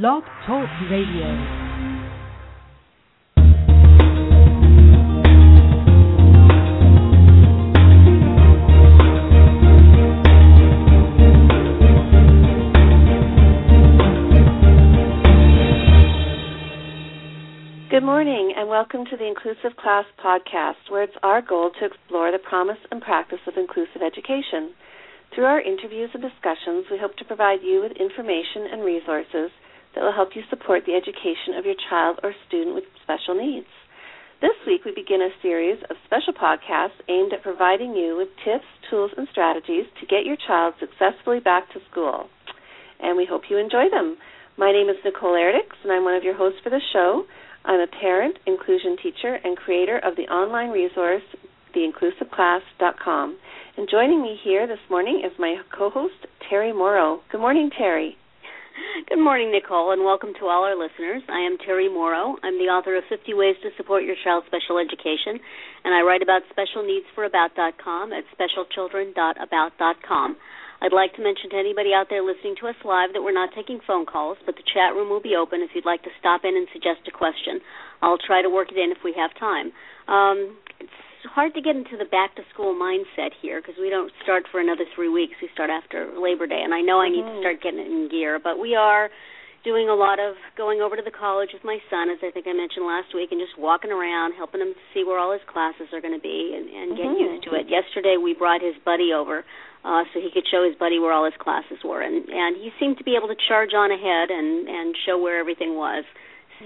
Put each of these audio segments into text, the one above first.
Blog Talk Radio. Good morning, and welcome to the Inclusive Class podcast, where it's our goal to explore the promise and practice of inclusive education. Through our interviews and discussions, we hope to provide you with information and resources that will help you support the education of your child or student with special needs. This week, we begin a series of special podcasts aimed at providing you with tips, tools, and strategies to get your child successfully back to school. And we hope you enjoy them. My name is Nicole Eredics, and I'm one of your hosts for the show. I'm a parent, inclusion teacher, and creator of the online resource, theinclusiveclass.com. And joining me here this morning is my co host, Terri Mauro. Good morning, Terri. Good morning, Nicole, and welcome to all our listeners. I am Terri Mauro. I'm the author of 50 Ways to Support Your Child's Special Education, and I write about special needs for about.com at specialchildren.about.com. I'd like to mention to anybody out there listening to us live that we're not taking phone calls, but the chat room will be open if you'd like to stop in and suggest a question. I'll try to work it in if we have time. Um, hard to get into the back to school mindset here because we don't start for another three weeks. We start after Labor Day, and I know I need Mm-hmm. to start getting it in gear, but we are doing a lot of going over to the college with my son, as I think I mentioned last week, and just walking around, helping him see where all his classes are going to be and, and get Mhm. used to it. Yesterday, we brought his buddy over uh, so he could show his buddy where all his classes were, and and he seemed to be able to charge on ahead and and show where everything was.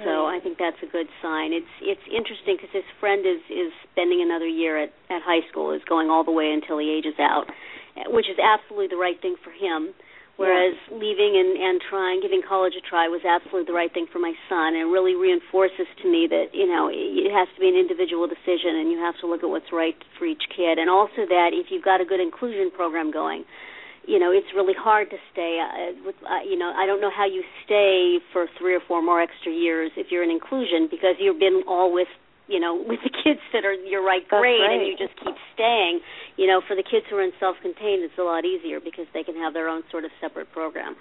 So Nice. I think that's a good sign. It's it's interesting because his friend is is spending another year at at high school, is going all the way until he ages out, eh, which is absolutely the right thing for him. Whereas leaving and and trying, giving college a try was absolutely the right thing for my son, and it really reinforces to me that you know it has to be an individual decision, and you have to look at what's right for each kid, and also that if you've got a good inclusion program going, you know it's really hard to stay uh, with uh, you know I don't know how you stay for three or four more extra years if you're in inclusion because you've been all with you know with the kids that are your right grade right. and you just keep staying you know for the kids who are in self-contained it's a lot easier because they can have their own sort of separate program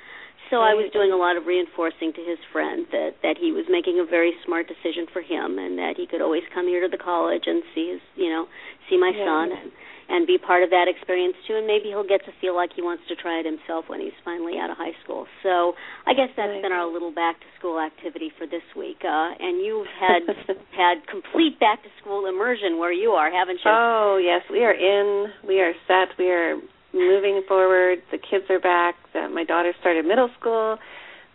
so I was doing a lot of reinforcing to his friend that that he was making a very smart decision for him and that he could always come here to the college and see his you know see my Yeah. son and and be part of that experience too and maybe he'll get to feel like he wants to try it himself when he's finally out of high school so i guess that's Right. been our little back to school activity for this week uh and you've had had complete back to school immersion where you are haven't you Oh, yes, we are in. We are set. We are moving forward. The kids are back. The, my daughter started middle school.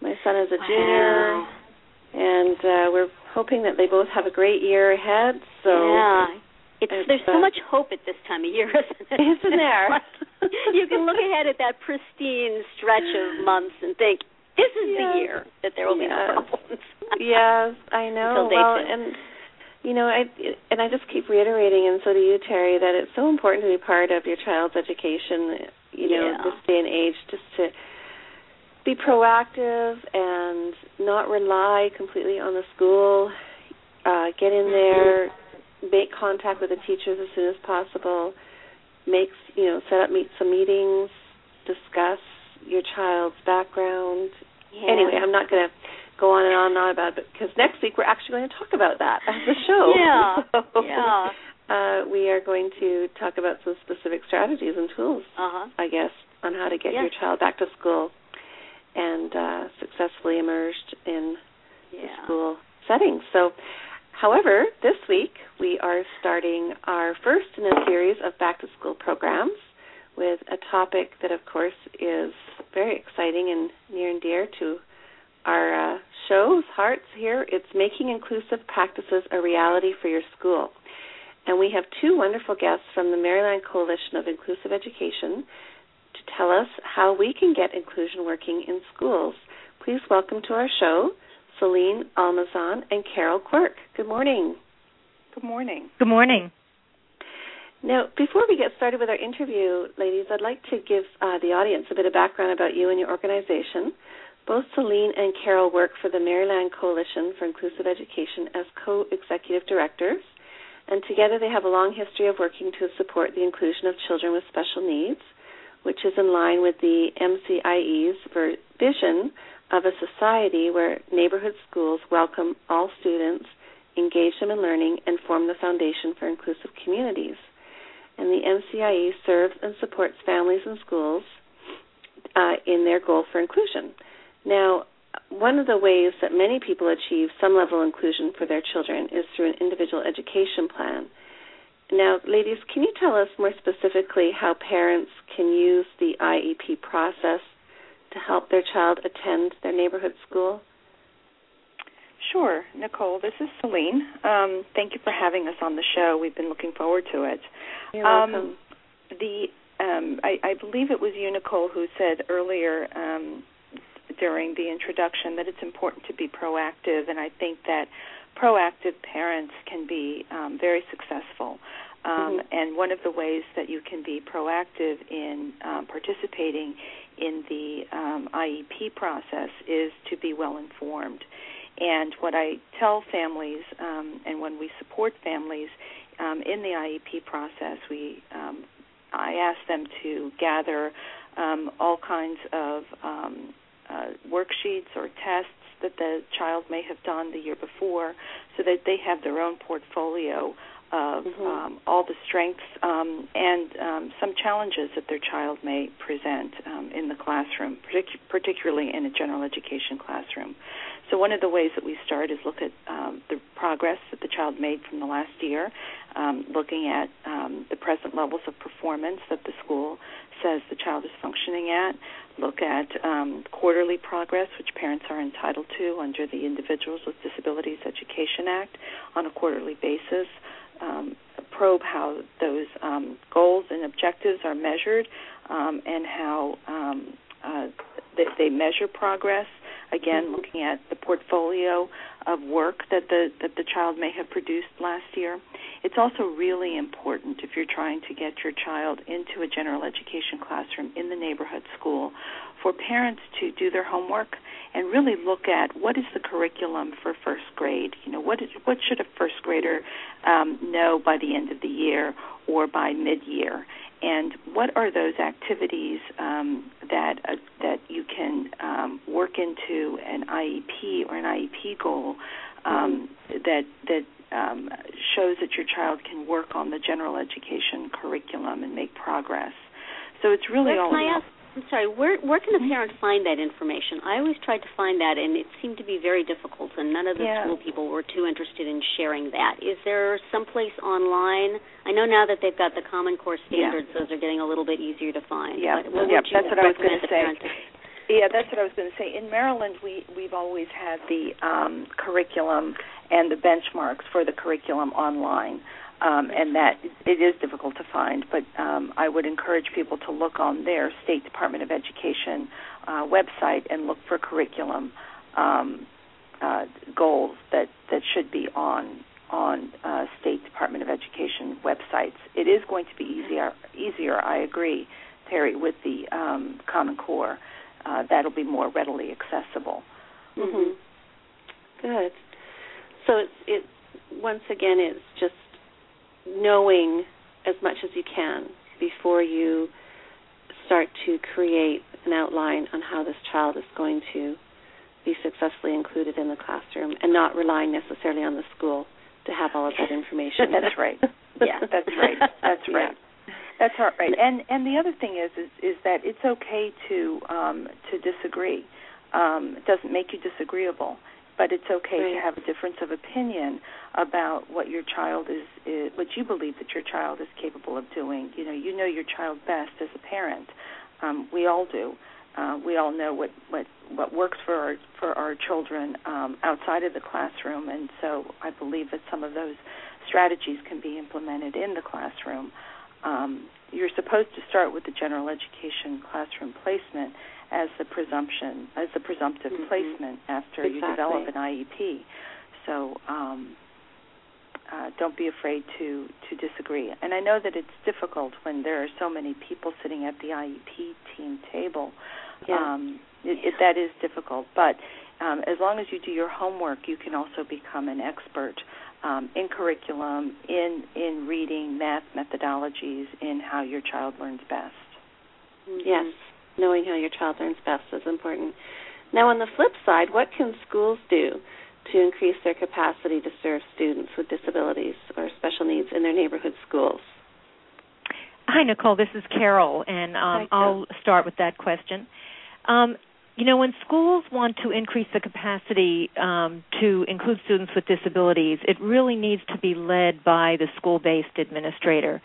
My son is a junior. And uh, we're hoping that they both have a great year ahead. So yeah it's, it's, there's so uh, much hope at this time of year isn't it Isn't there? Like you can look ahead at that pristine stretch of months and think this is the year that there will be no Yes. problems yes, I know. Well, two. and you know, I and I just keep reiterating, and so do you, Terri, that it's so important to be part of your child's education. You know, Yeah. this day and age, just to be proactive and not rely completely on the school. Uh, get in there, make contact with the teachers as soon as possible. Make you know, set up meet some meetings, discuss your child's background, Yeah. Anyway, I'm not going to go on and on and on about it because next week we're actually going to talk about that as the show. Yeah. So, Yeah. Uh, we are going to talk about some specific strategies and tools, Uh-huh. I guess, on how to get Yes. your child back to school and uh, successfully immersed in the school setting. So, however, this week we are starting our first in a series of back to school programs with a topic that, of course, is very exciting and near and dear to our uh, show's hearts here. It's making inclusive practices a reality for your school. And we have two wonderful guests from the Maryland Coalition of Inclusive Education to tell us how we can get inclusion working in schools. Please welcome to our show Selene Almazan and Carol Quirk. Good morning. Good morning. Good morning. Now, before we get started with our interview, ladies, I'd like to give uh, the audience a bit of background about you and your organization. Both Selene and Carol work for the Maryland Coalition for Inclusive Education as co executive directors, and together they have a long history of working to support the inclusion of children with special needs, which is in line with the MCIE's vision of a society where neighborhood schools welcome all students, engage them in learning, and form the foundation for inclusive communities. And the MCIE serves and supports families and schools uh, in their goal for inclusion. Now, one of the ways that many people achieve some level of inclusion for their children is through an individual education plan. Now, ladies, can you tell us more specifically how parents can use the IEP process to help their child attend their neighborhood school? Sure, Nicole. This is Selene. Um, thank you for having us on the show. We've been looking forward to it. You're um, welcome. The um, I, I, believe it was you, Nicole, who said earlier um, during the introduction that it's important to be proactive, and I think that proactive parents can be um, very successful. Um, mm-hmm. And one of the ways that you can be proactive in um, participating in the um, IEP process is to be well informed. And what I tell families, um, and when we support families um, in the IEP process, we um, I ask them to gather all kinds of uh, worksheets or tests that the child may have done the year before so that they have their own portfolio of mm-hmm. um, all the strengths um, and um, some challenges that their child may present um, in the classroom, partic- particularly in a general education classroom. So, one of the ways that we start is look at um, the progress that the child made from the last year, um, looking at the present levels of performance that the school says the child is functioning at, look at um, quarterly progress, which parents are entitled to under the Individuals with Disabilities Education Act on a quarterly basis, um, probe how those um, goals and objectives are measured um, and how um, uh, they, they measure progress. Again, mm-hmm. looking at the portfolio of work that the that the child may have produced last year. It's also really important if you're trying to get your child into a general education classroom in the neighborhood school for parents to do their homework and really look at what is the curriculum for first grade. You know, what is what should a first grader um, know by the end of the year or by mid-year, and what are those activities um, that uh, that you can um, work into an IEP or an IEP goal um, mm-hmm. that that um, shows that your child can work on the general education curriculum and make progress. So it's really Where all. Can I ask, I'm sorry. Where where can the mm-hmm. parent find that information? I always tried to find that, and it seemed to be very difficult, and none of the yeah. school people were too interested in sharing that. Is there someplace online? I know now that they've got the Common Core standards; yeah. those are getting a little bit easier to find. Yeah, but what yeah, that's what I was going to say. Yeah, that's what I was going to say. In Maryland, we we've always had the um, curriculum and the benchmarks for the curriculum online um, and that it is difficult to find. But um, I would encourage people to look on their State Department of Education uh, website and look for curriculum um, uh, goals that that should be on on uh, State Department of Education websites. It is going to be easier. Easier, I agree, Terri, with the um, Common Core. Uh, that'll be more readily accessible. Mm-hmm. Good. So it, it once again it's just knowing as much as you can before you start to create an outline on how this child is going to be successfully included in the classroom and not relying necessarily on the school to have all of that information. that's right. Yeah, that's right. That's right. Yeah. That's right. And and the other thing is is is that it's okay to um to disagree. Um it doesn't make you disagreeable but it's okay right. to have a difference of opinion about what your child is, is what you believe that your child is capable of doing. You know, you know your child best as a parent. Um, we all do. Uh, we all know what what what works for our for our children um, outside of the classroom, and so I believe that some of those strategies can be implemented in the classroom. Um, you're supposed to start with the general education classroom placement as the presumption, as the presumptive mm-hmm. placement after exactly. you develop an IEP. So um, uh, don't be afraid to to disagree. And I know that it's difficult when there are so many people sitting at the IEP team table. Yeah. Um, it, it, that is difficult, but um, as long as you do your homework, you can also become an expert um, in curriculum, in in reading, math methodologies, in how your child learns best. Yes, knowing how your child learns best is important. Now, on the flip side, what can schools do to increase their capacity to serve students with disabilities or special needs in their neighborhood schools? Hi, Nicole. This is Carol, and um, I'll start with that question. Um, you know, when schools want to increase the capacity um, to include students with disabilities, it really needs to be led by the school based administrator.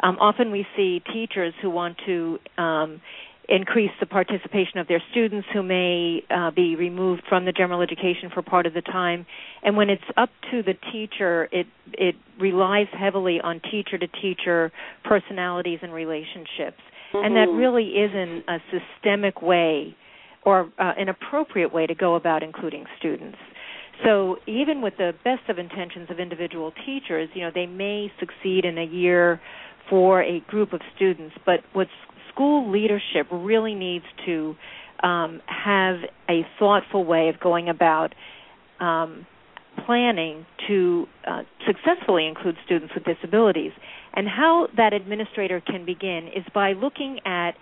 Um, often we see teachers who want to um, increase the participation of their students who may uh, be removed from the general education for part of the time. And when it's up to the teacher, it it relies heavily on teacher to teacher personalities and relationships. Mm-hmm. And that mm-hmm. really isn't a systemic way or uh, an appropriate way to go about including students. So even with the best of intentions of individual teachers, you know, they may succeed in a year for a group of students, but what school leadership really needs to um, have a thoughtful way of going about um, planning to uh, successfully include students with disabilities. And how that administrator can begin is by looking at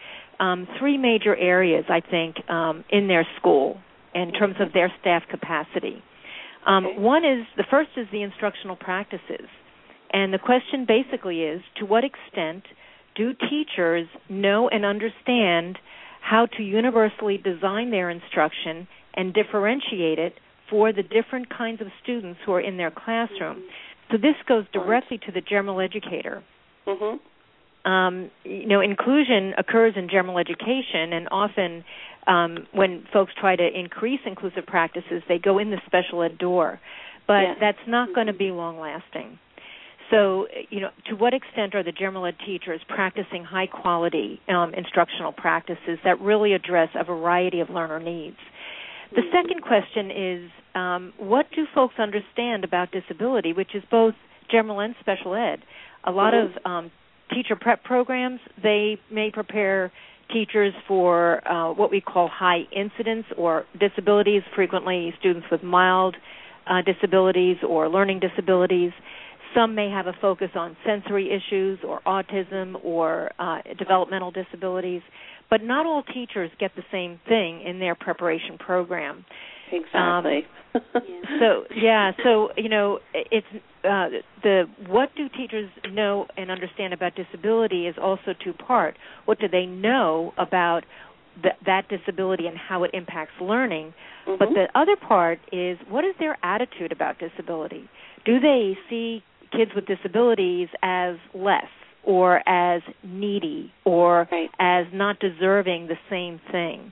um, three major areas, I think, um, in their school in terms of their staff capacity. Um. One is the first is the instructional practices. And the question basically is to what extent do teachers know and understand how to universally design their instruction and differentiate it for the different kinds of students who are in their classroom? So this goes directly to the general educator. Mm-hmm. Um, you know, inclusion occurs in general education, and often um, when folks try to increase inclusive practices, they go in the special ed door. But that's not going to be long lasting. So, you know, to what extent are the general ed teachers practicing high quality um, instructional practices that really address a variety of learner needs? The mm-hmm. second question is um, what do folks understand about disability, which is both general and special ed? A lot mm-hmm. of um, teacher prep programs, they may prepare teachers for uh, what we call high incidence or disabilities, frequently students with mild uh, disabilities or learning disabilities. Some may have a focus on sensory issues or autism or uh, developmental disabilities, but not all teachers get the same thing in their preparation program. Exactly. Um, so yeah, so you know, it's uh, the what do teachers know and understand about disability is also two part. What do they know about th- that disability and how it impacts learning? Mm-hmm. But the other part is what is their attitude about disability? Do they see kids with disabilities as less or as needy or right. as not deserving the same thing.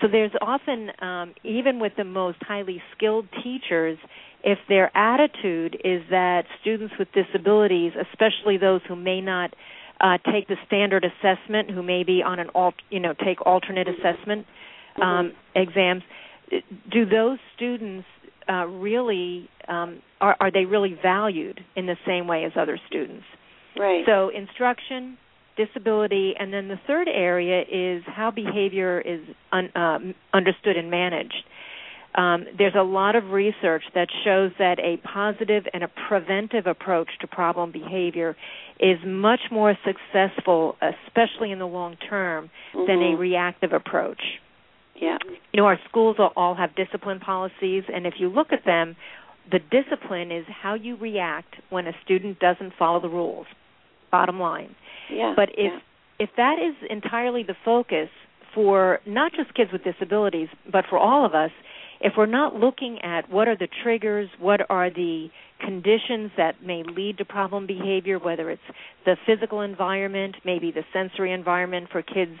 So there's often, um, even with the most highly skilled teachers, if their attitude is that students with disabilities, especially those who may not uh, take the standard assessment, who may be on an alt, you know, take alternate mm-hmm. assessment um, mm-hmm. exams, do those students uh, really um, are, are they really valued in the same way as other students? Right. So instruction, disability, and then the third area is how behavior is un, uh, understood and managed. Um, there's a lot of research that shows that a positive and a preventive approach to problem behavior is much more successful, especially in the long term, mm-hmm. than a mm-hmm. reactive approach. Yeah. You know, our schools all have discipline policies, and if you look at them, the discipline is how you react when a student doesn't follow the rules. Bottom line. Yeah. But if yeah. if that is entirely the focus for not just kids with disabilities, but for all of us, if we're not looking at what are the triggers, what are the conditions that may lead to problem behavior, whether it's the physical environment, maybe the sensory environment for kids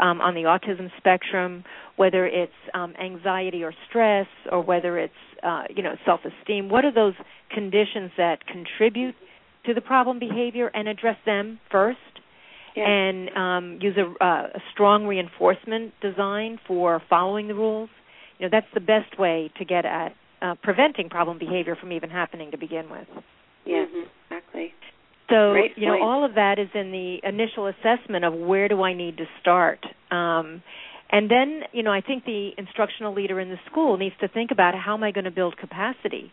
um, on the autism spectrum, whether it's um, anxiety or stress, or whether it's uh, you know self-esteem. What are those conditions that contribute to the problem behavior, and address them first? Yeah. And um, use a, uh, a strong reinforcement design for following the rules. You know that's the best way to get at uh, preventing problem behavior from even happening to begin with. Yeah, mm-hmm. exactly. So Great you know all of that is in the initial assessment of where do I need to start. Um, and then, you know, I think the instructional leader in the school needs to think about how am I going to build capacity?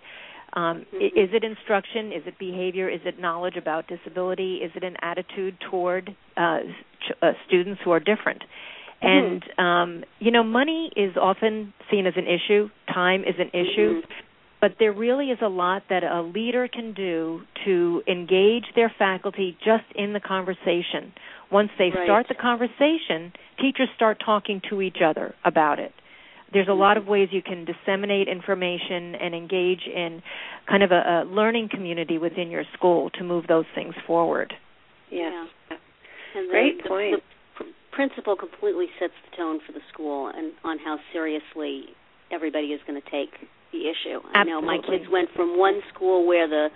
Um, mm-hmm. Is it instruction? Is it behavior? Is it knowledge about disability? Is it an attitude toward uh, ch- uh, students who are different? And um, you know, money is often seen as an issue. Time is an issue. Mm-hmm. But there really is a lot that a leader can do to engage their faculty just in the conversation. Once they Right. start the conversation, teachers start talking to each other about it. There's a lot of ways you can disseminate information and engage in kind of a, a learning community within your school to move those things forward. Yes. Yeah. And the- Great the, point. The pr- principal completely sets the tone for the school and on how seriously everybody is going to take the issue. I know my kids went from one school where the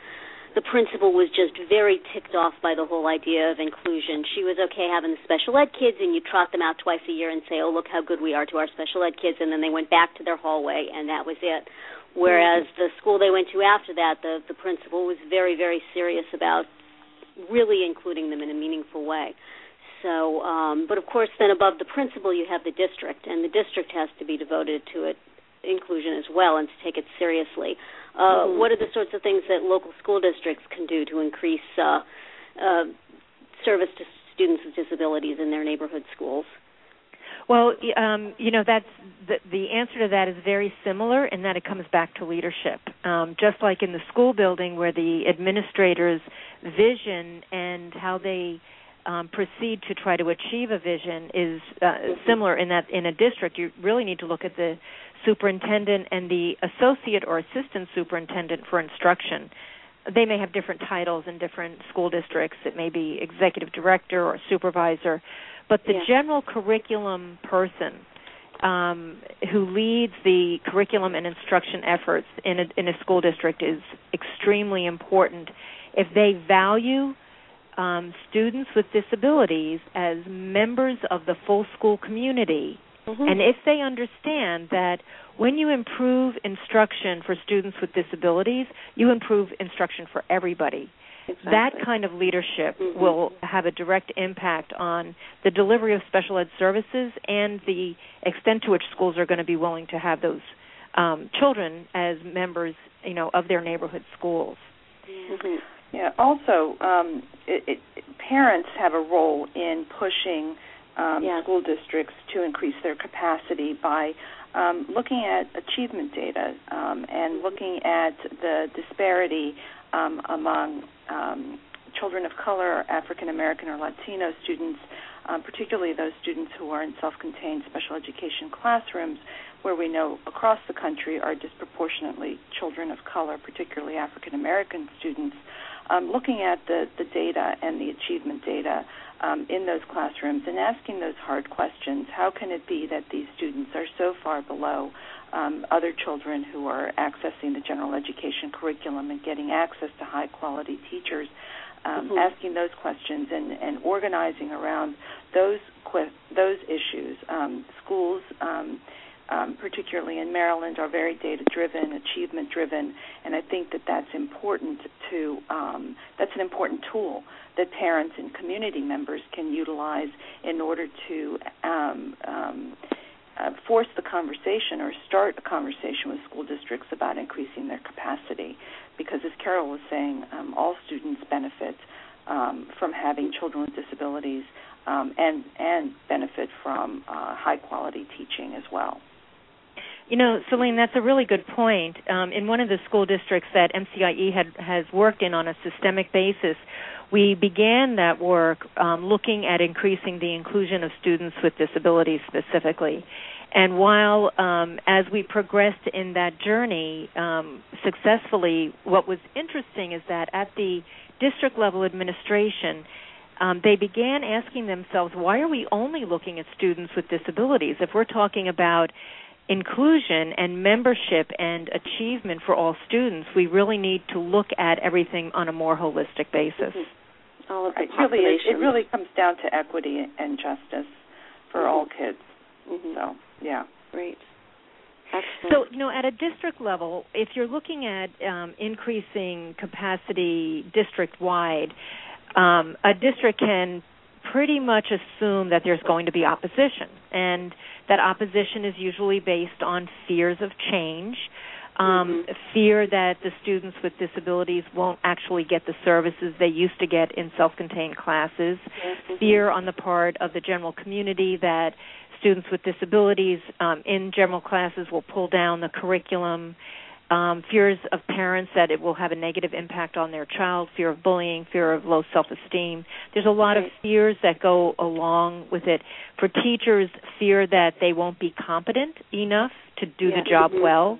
the principal was just very ticked off by the whole idea of inclusion. She was okay having the special ed kids and you trot them out twice a year and say, "Oh, look how good we are to our special ed kids," and then they went back to their hallway and that was it. Whereas the school they went to after that, the the principal was very very serious about really including them in a meaningful way. So, um, but of course, then above the principal, you have the district, and the district has to be devoted to it inclusion as well and to take it seriously. Uh, Mhm. What are the sorts of things that local school districts can do to increase uh, uh, service to students with disabilities in their neighborhood schools? Well, um, you know, that's the, the answer to that is very similar in that it comes back to leadership. Um, just like in the school building, where the administrators' vision and how they um, proceed to try to achieve a vision is uh, similar in that in a district, you really need to look at the superintendent and the associate or assistant superintendent for instruction. They may have different titles in different school districts. It may be executive director or supervisor, but the Yeah. general curriculum person um, who leads the curriculum and instruction efforts in a, in a school district is extremely important. If they value um, students with disabilities as members of the full school community, Mm-hmm. and if they understand that when you improve instruction for students with disabilities, you improve instruction for everybody. Exactly. That kind of leadership Mhm. will have a direct impact on the delivery of special ed services and the extent to which schools are going to be willing to have those um, children as members, you know, of their neighborhood schools. Mhm. Yeah. Also, um, it, it, parents have a role in pushing um, Yes. school districts to increase their capacity by um, looking at achievement data um, and looking at the disparity um, among um, children of color, African American or Latino students, um, particularly those students who are in self-contained special education classrooms, where we know across the country are disproportionately children of color, particularly African American students. Um, looking at the, the data and the achievement data um, in those classrooms and asking those hard questions. How can it be that these students are so far below um, other children who are accessing the general education curriculum and getting access to high quality teachers? Um, Mhm. Asking those questions and, and organizing around those que- those issues. Um, schools, um, particularly in Maryland, are very data driven, achievement driven, and I think that that's important to um, that's an important tool that parents and community members can utilize in order to um, um, uh, force the conversation or start a conversation with school districts about increasing their capacity. Because, as Carol was saying, um, all students benefit um, from having children with disabilities um, and and benefit from uh, high quality teaching as well. You know, Selene, that's a really good point. Um, in one of the school districts that MCIE had, has worked in on a systemic basis, we began that work um, looking at increasing the inclusion of students with disabilities specifically. And while, um, as we progressed in that journey um, successfully, what was interesting is that at the district level administration, um, they began asking themselves, why are we only looking at students with disabilities? If we're talking about inclusion and membership and achievement for all students, we really need to look at everything on a more holistic basis. Mm-hmm. All of the It really is, population. it really comes down to equity and justice for all kids. Mhm. So yeah. Great. Excellent. So, you know, at a district level, if you're looking at um, increasing capacity district wide, um, a district can pretty much assume that there's going to be opposition, and that opposition is usually based on fears of change. Um, Mhm. Fear that the students with disabilities won't actually get the services they used to get in self contained classes Yes, mhm. fear on the part of the general community that students with disabilities um, in general classes will pull down the curriculum. Um, fears of parents that it will have a negative impact on their child, fear of bullying, fear of low self esteem. There's a lot right. of fears that go along with it. For teachers, fear that they won't be competent enough to do yeah. the job mm-hmm. well.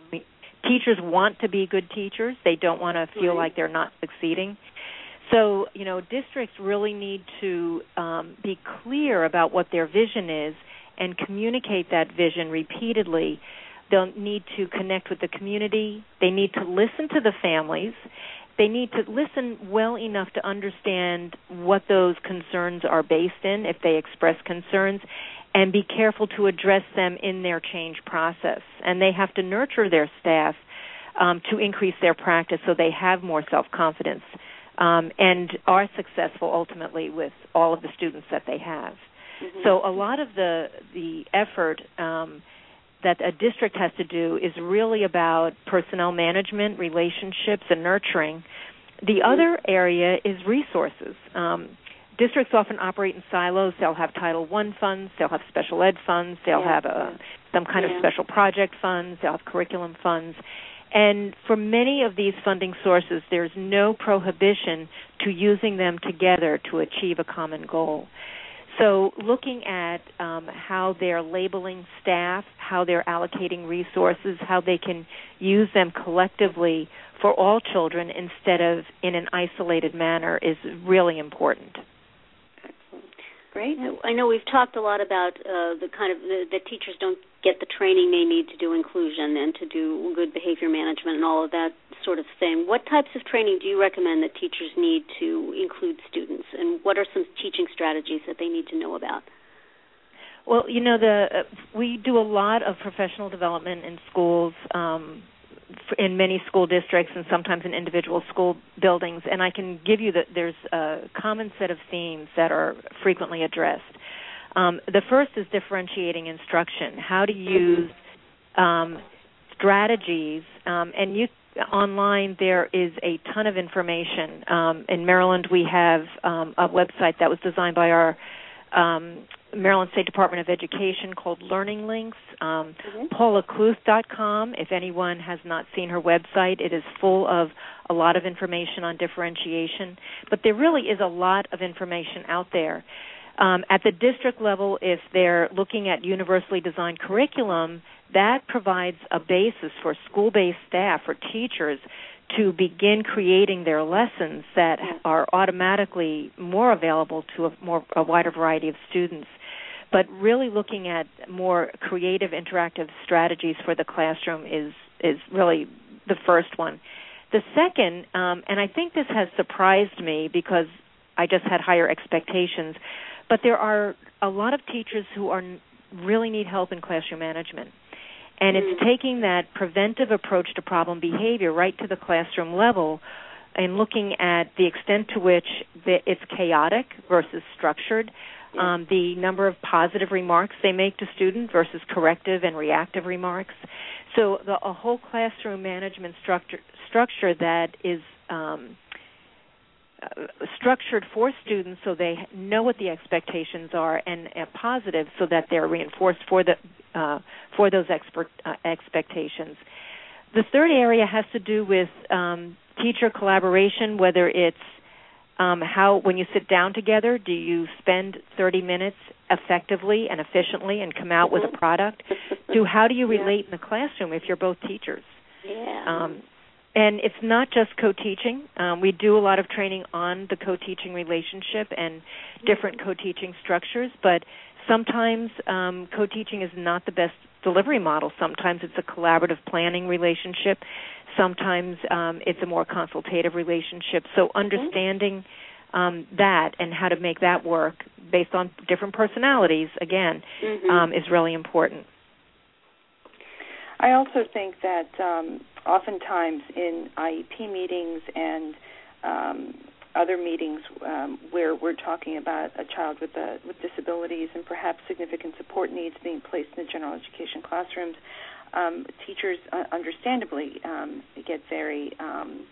Teachers want to be good teachers, they don't want to feel right. like they're not succeeding. So, you know, districts really need to um, be clear about what their vision is and communicate that vision repeatedly. They'll need to connect with the community. They need to listen to the families. They need to listen well enough to understand what those concerns are based in, if they express concerns, and be careful to address them in their change process. And they have to nurture their staff um, to increase their practice so they have more self confidence um, and are successful ultimately with all of the students that they have. Mm-hmm. So a lot of the the effort um, that a district has to do is really about personnel management, relationships, and nurturing. The mm-hmm. other area is resources. Um, districts often operate in silos. They'll have Title I funds, they'll have special ed funds, they'll yeah, have a, some kind yeah. of special project funds, they'll have curriculum funds. And for many of these funding sources, there's no prohibition to using them together to achieve a common goal. So, looking at um, how they're labeling staff, how they're allocating resources, how they can use them collectively for all children instead of in an isolated manner is really important. Great. I know we've talked a lot about uh, the kind of the, that teachers don't get the training they need to do inclusion and to do good behavior management and all of that sort of thing. What types of training do you recommend that teachers need to include students, and what are some teaching strategies that they need to know about? Well, you know, the uh, we do a lot of professional development in schools. Um, in many school districts and sometimes in individual school buildings and I can give you that there's a common set of themes that are frequently addressed. Um, the first is differentiating instruction. How to use um, strategies, um, and you online there is a ton of information. Um, in Maryland, we have um, a website that was designed by our um, Maryland State Department of Education called Learning Links. Um, mm-hmm. PaulaKluth.com. If anyone has not seen her website, it is full of a lot of information on differentiation. But there really is a lot of information out there. Um, at the district level, if they're looking at universally designed curriculum, that provides a basis for school based staff or teachers to begin creating their lessons that are automatically more available to a more a wider variety of students. But really looking at more creative interactive strategies for the classroom is is really the first one. The second um, and i think this has surprised me because i just had higher expectations but there are a lot of teachers who are really need help in classroom management and it's taking that preventive approach to problem behavior right to the classroom level and looking at the extent to which the, it's chaotic versus structured, um, the number of positive remarks they make to students versus corrective and reactive remarks. So the, a whole classroom management structure structure that is um, uh, structured for students so they know what the expectations are and uh, positive so that they're reinforced for the uh, for those expert, uh, expectations. The third area has to do with um, teacher collaboration, whether it's um, how when you sit down together, do you spend 30 minutes effectively and efficiently and come out with a product? to how do you Yeah. relate in the classroom if you're both teachers? Yeah. Um, and it's not just co-teaching. Um, we do a lot of training on the co-teaching relationship and different co-teaching structures, but sometimes um, co-teaching is not the best delivery model. Sometimes it's a collaborative planning relationship. Sometimes um, it's a more consultative relationship. So understanding um, that and how to make that work based on different personalities, again, Mhm. um, is really important. I also think that um, oftentimes in IEP meetings and um, other meetings um, where we're talking about a child with a, with disabilities and perhaps significant support needs being placed in the general education classrooms, um, teachers uh, understandably um, get very um,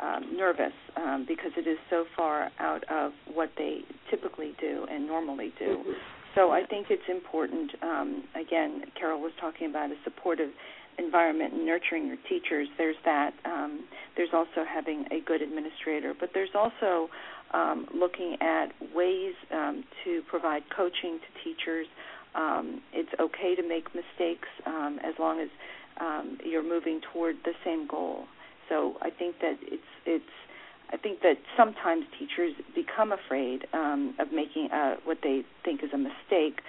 um, nervous um, because it is so far out of what they typically do and normally do. So I think it's important. Um, again, Carol was talking about a supportive environment and nurturing your teachers. There's that. Um, there's also having a good administrator, but there's also um, looking at ways um, to provide coaching to teachers. Um, it's okay to make mistakes um, as long as um, you're moving toward the same goal. So I think that it's it's I think that sometimes teachers become afraid um, of making uh, what they think is a mistake,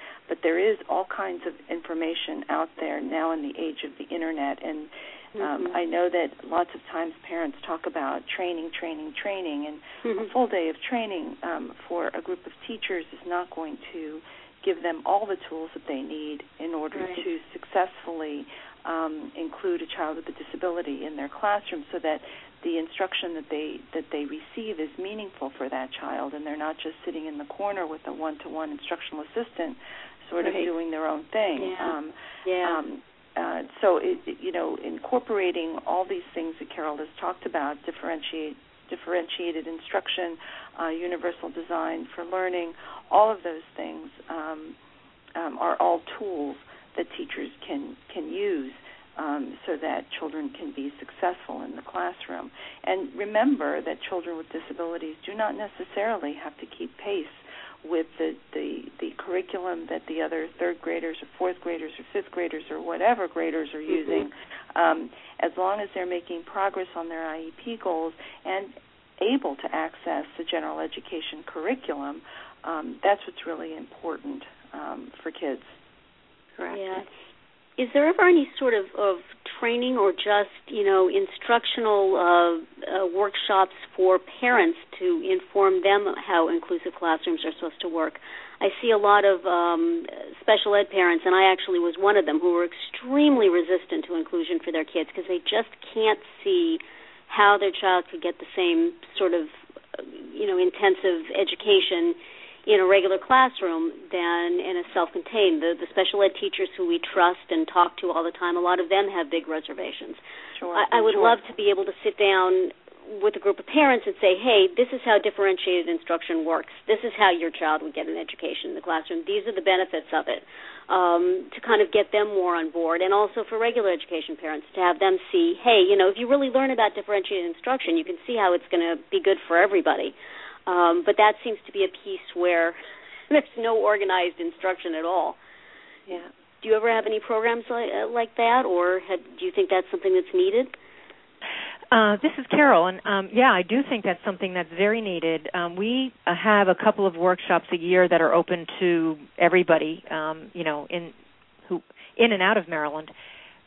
there is all kinds of information out there now in the age of the internet, and um, mm-hmm. I know that lots of times parents talk about training, training, training, and mm-hmm. a full day of training um, for a group of teachers is not going to give them all the tools that they need in order right. to successfully um, include a child with a disability in their classroom so that the instruction that they that they receive is meaningful for that child and they're not just sitting in the corner with a one to one instructional assistant sort right. of doing their own thing yeah. um yeah um uh, so it, it, you know incorporating all these things that Carol has talked about differentiate differentiated instruction uh, universal design for learning all of those things um, um, are all tools that teachers can can use um, so that children can be successful in the classroom. And remember that children with disabilities do not necessarily have to keep pace with the, the, the curriculum that the other third graders or fourth graders or fifth graders or whatever graders are mm-hmm. using, um, as long as they're making progress on their IEP goals and able to access the general education curriculum, um, that's what's really important um, for kids. Correct. Yeah is there ever any sort of, of training or just you know instructional uh, uh, workshops for parents to inform them how inclusive classrooms are supposed to work? I see a lot of um, special ed parents, and I actually was one of them, who were extremely resistant to inclusion for their kids because they just can't see how their child could get the same sort of you know intensive education in a regular classroom than in a self-contained. The, the special ed teachers who we trust and talk to all the time, a lot of them have big reservations. Sure, I, I would sure. love to be able to sit down with a group of parents and say, hey, this is how differentiated instruction works. This is how your child would get an education in the classroom. These are the benefits of it. Um, to kind of get them more on board, and also for regular education parents to have them see, hey, you know, if you really learn about differentiated instruction, you can see how it's going to be good for everybody. Um, but that seems to be a piece where there's no organized instruction at all. Yeah. Do you ever have any programs like, uh, like that, or have, do you think that's something that's needed? Uh, this is Carol, and um, yeah, I do think that's something that's very needed. Um, we uh, have a couple of workshops a year that are open to everybody, um, you know, in who in and out of Maryland,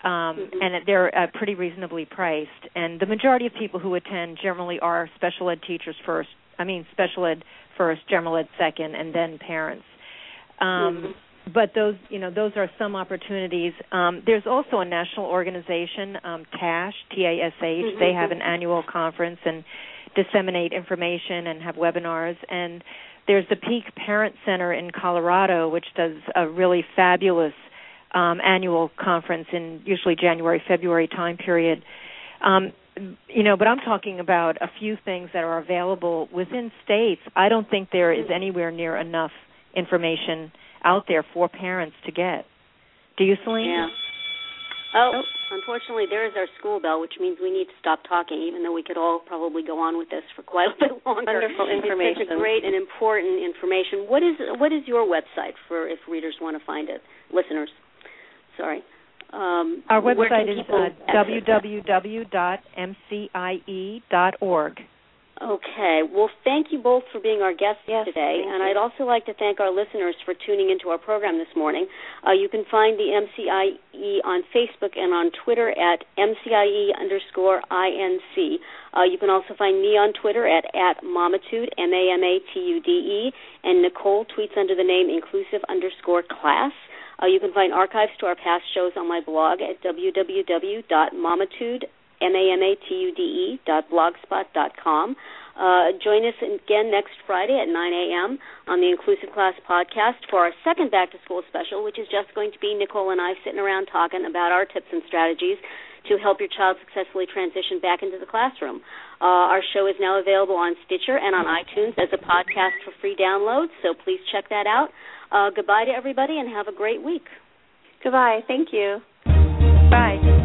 um, mm-hmm. and they're uh, pretty reasonably priced. And the majority of people who attend generally are special ed teachers first, I mean special ed first, general ed second, and then parents. Um, mm-hmm. But those, you know, those are some opportunities. Um, there's also a national organization, um, TASH, T-A-S-H. Mm-hmm. They have an annual conference and disseminate information and have webinars. And there's the Peak Parent Center in Colorado, which does a really fabulous um, annual conference in usually January, February time period. Um, you know, but I'm talking about a few things that are available within states. I don't think there is anywhere near enough information out there for parents to get. Do you, Selene? Yeah. Oh, oh, unfortunately, there is our school bell, which means we need to stop talking, even though we could all probably go on with this for quite a bit longer. Wonderful information. It's such a great and important information. What is what is your website for if readers want to find it, listeners? Sorry. Um, Our website is uh, www.mcie.org. Okay. Well, thank you both for being our guests yes, today, and. I'd also like to thank our listeners for tuning into our program this morning. Uh, you can find the MCIE on Facebook and on Twitter at MCIE underscore INC. Uh, you can also find me on Twitter at, at Mamatude, M-A-M-A-T-U-D-E, and Nicole tweets under the name inclusive underscore class. Uh, you can find archives to our past shows on my blog at www.mamatude, M-A-M-A-T-U-D-E, Uh, join us again next Friday at 9 a.m. on the Inclusive Class Podcast for our second back to school special, which is just going to be Nicole and I sitting around talking about our tips and strategies to help your child successfully transition back into the classroom. Uh, our show is now available on Stitcher and on iTunes as a podcast for free download, so please check that out. Uh, goodbye to everybody and have a great week. Goodbye. Thank you. Bye.